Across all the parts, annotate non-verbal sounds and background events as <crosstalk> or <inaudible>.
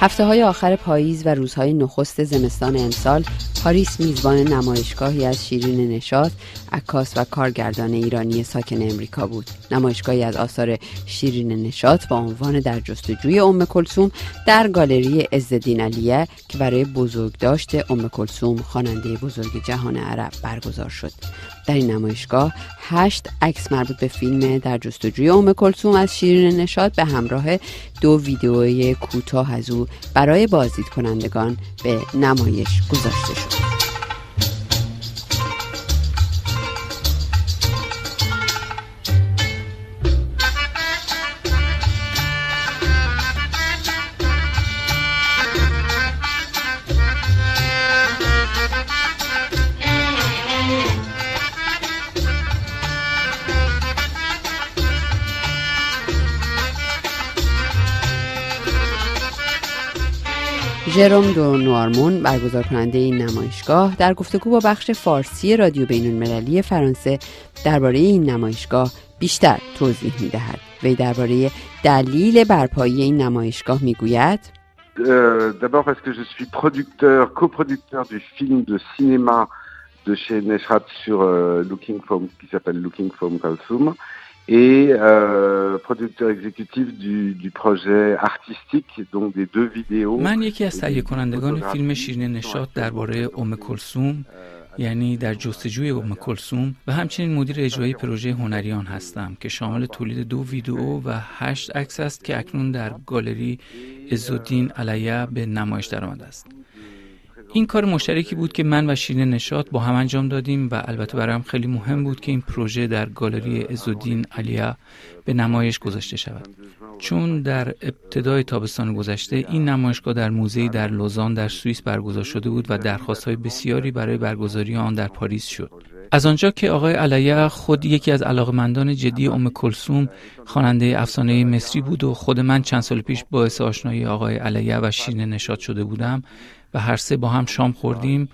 هفته های آخر پاییز و روزهای نخست زمستان امسال پاریس میزبان نمایشگاهی از شیرین نشاط عکاس و کارگردان ایرانی ساکن امریکا بود نمایشگاهی از آثار شیرین نشاط با عنوان در جستجوی ام کلسوم در گالری عزالدین علیه که برای بزرگداشت ام کلسوم خواننده بزرگ جهان عرب برگزار شد در این نمایشگاه هشت عکس مربوط به فیلم در جستجوی ام کلسوم از شیرین نشاد به همراه دو ویدئوی کوتاه از او برای بازدید کنندگان به نمایش گذاشته شد. ژروم دو نوارمون برگزار کننده این نمایشگاه در گفتگو با بخش فارسی رادیو بین المللی فرانسه درباره این نمایشگاه بیشتر توضیح می دهد وی درباره دلیل برپایی این نمایشگاه می گوید D'abord parce que je suis producteur, coproducteur du film de cinéma de chez Neshrat sur euh, Looking for, qui s'appelle Looking for Kalsum. Et euh, producteur exécutif du, du projet artistique donc des deux vidéos من یکی از تهیه کنندگان فیلم شیرین نشاط درباره ام کلسوم یعنی در جستجوی ام کلسوم و همچنین مدیر اجرایی پروژه هنریان هستم که شامل تولید دو ویدیو و هشت عکس است که اکنون در گالری عزالدین علیه به نمایش درآمده است. این کار مشترکی بود که من و شیرین نشات با هم انجام دادیم و البته برایم خیلی مهم بود که این پروژه در گالری ازودین علیا به نمایش گذاشته شود. چون در ابتدای تابستان گذشته این نمایشگاه در موزه در لوزان در سوئیس برگزار شده بود و درخواست های بسیاری برای برگزاری آن در پاریس شد. از آنجا که آقای علیه خود یکی از علاقمندان جدی ام کلسوم خواننده افسانه مصری بود و خود من چند سال پیش باعث آشنایی آقای علیه و شیرین نشاد شده بودم و هر سه با هم شام خوردیم.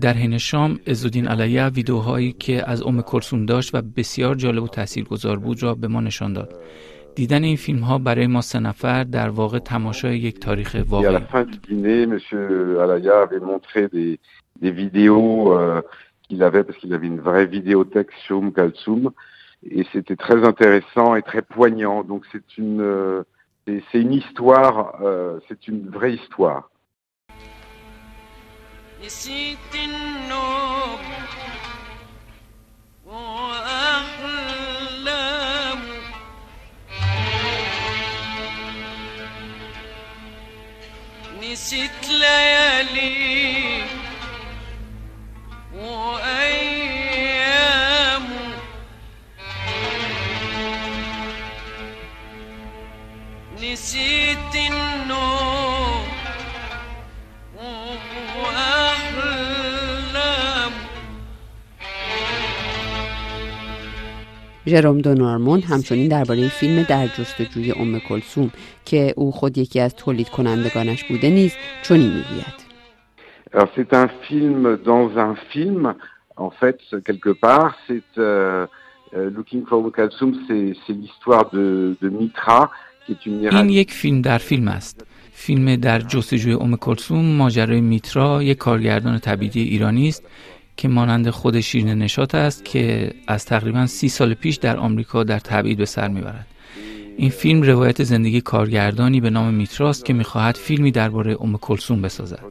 در حین شام ازودین علیه ویدیوهایی که از ام کلسوم داشت و بسیار جالب و تاثیرگذار بود را به ما نشان داد. دیدن این فیلم ها برای ما سه نفر در واقع تماشای یک تاریخ واقعی. Qu'il avait parce qu'il avait une vraie vidéothèque sur Kalsoum et c'était très intéressant et très poignant. Donc c'est une euh, c'est une histoire euh, c'est une vraie histoire ژروم دونارمون همچنین درباره فیلم در جستجوی ام کلسوم که او خود یکی از تولید کنندگانش بوده نیز چنین می‌گوید. Alors c'est un film dans un film. En fait, quelque part, c'est euh, Looking for Kalsum, c'est l'histoire de, de Mitra, qui est une این یک فیلم در فیلم است. فیلم در جستجوی ام کلسوم ماجرای میترا یک کارگردان تبیدی ایرانی است که مانند خود شیرین نشات است که از تقریبا سی سال پیش در آمریکا در تبعید به سر می‌برد این فیلم روایت زندگی کارگردانی به نام میتراست که می‌خواهد فیلمی درباره ام کلسوم بسازد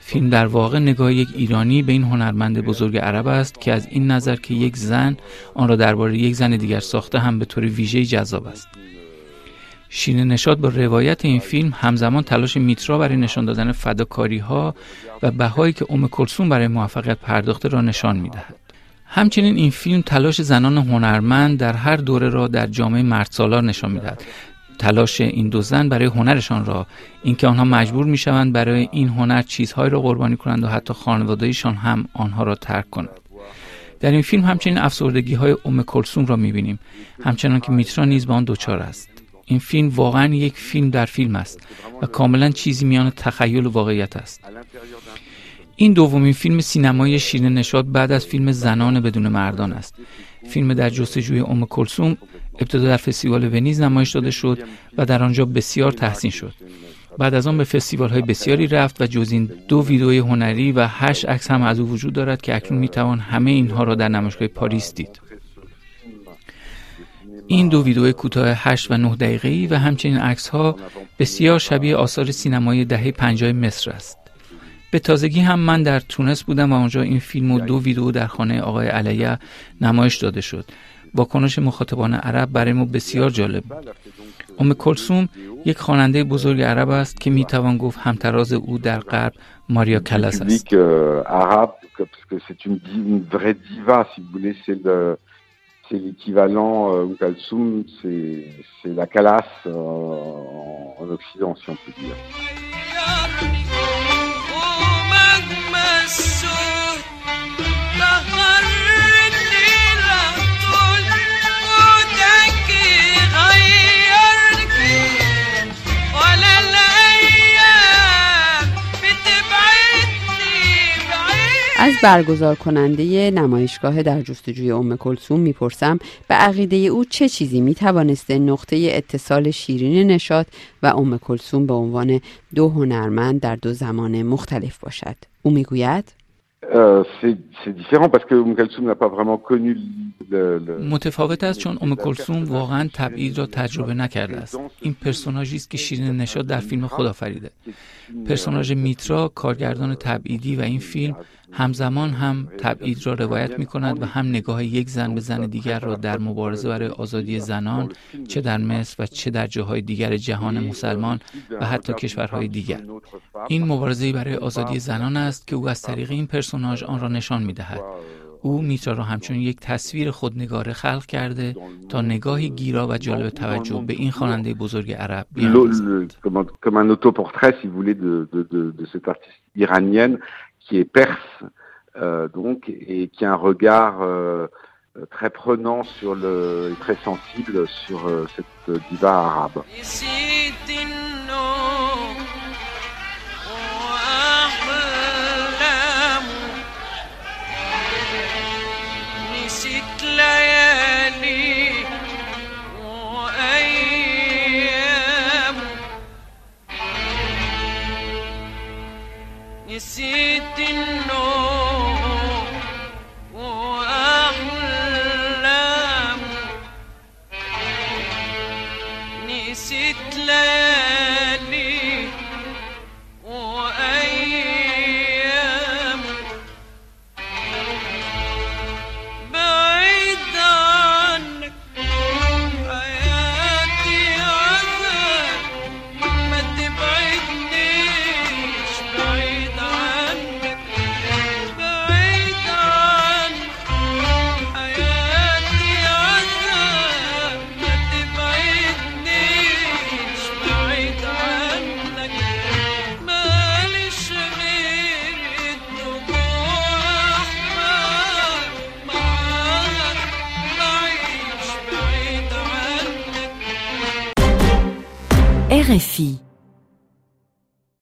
فیلم در واقع نگاه یک ایرانی به این هنرمند بزرگ عرب است که از این نظر که یک زن آن را درباره یک زن دیگر ساخته هم به طور ویژه جذاب است شیرین نشاد با روایت این فیلم همزمان تلاش میترا برای نشان دادن فداکاری ها و بهایی که ام کلسوم برای موفقیت پرداخته را نشان می‌دهد. همچنین این فیلم تلاش زنان هنرمند در هر دوره را در جامعه مردسالار نشان می‌دهد. تلاش این دو زن برای هنرشان را اینکه آنها مجبور می‌شوند برای این هنر چیزهایی را قربانی کنند و حتی خانوادهشان هم آنها را ترک کنند. در این فیلم همچنین افسردگی های ام کلسوم را می‌بینیم همچنان که میترا نیز به آن دچار است. این فیلم واقعا یک فیلم در فیلم است و کاملا چیزی میان تخیل و واقعیت است. این دومین فیلم سینمایی شیرین نشاد بعد از فیلم زنان بدون مردان است. فیلم در جستجوی ام کلسوم ابتدا در فستیوال ونیز نمایش داده شد و در آنجا بسیار تحسین شد بعد از آن به فستیوال های بسیاری رفت و جز این دو ویدئوی هنری و هشت عکس هم از او وجود دارد که اکنون می‌توان همه اینها را در نمایشگاه پاریس دید این دو ویدیو کوتاه 8 و 9 دقیقه‌ای و همچنین عکس ها بسیار شبیه آثار سینمایی دهه 50 مصر است. به تازگی هم من در تونس بودم و آنجا این فیلم و دو ویدیو در خانه آقای علیه نمایش داده شد. واکنش مخاطبان عرب برای ما بسیار جالب بود. ام کلسوم یک خواننده بزرگ عرب است که می‌توان گفت همتراز او در غرب ماریا کلاس است. c'est l'équivalent, euh, Kalsum, c'est la calasse euh, en Occident, si on peut dire. برگزار کننده نمایشگاه در جستجوی ام کلسوم می‌پرسم به عقیده او چه چیزی می‌توانسته نقطه اتصال شیرین نشاد و ام کلسوم به عنوان دو هنرمند در دو زمان مختلف باشد؟ او می‌گوید <laughs> متفاوت است چون ام کلسوم واقعا تبعید را تجربه نکرده است. این پرسوناژی است که شیرین نشاد در فیلم خود آفریده پرسوناژ میترا کارگردان تبعیدی و این فیلم همزمان هم تبعید را روایت می کند و هم نگاه یک زن به زن دیگر را در مبارزه برای آزادی زنان چه در مصر و چه در جاهای دیگر جهان مسلمان و حتی کشورهای دیگر. این مبارزه برای آزادی زنان است که او از طریق این پرسوناژ آن را نشان می دهد او میترا را همچون یک تصویر خودنگاره خلق کرده تا نگاهی گیرا و جالب توجه به این خواننده بزرگ عرب بیاندازد. qui est perse, euh, donc, et qui a un regard euh, très prenant sur le, et très sensible sur euh, cette diva arabe. ست RFI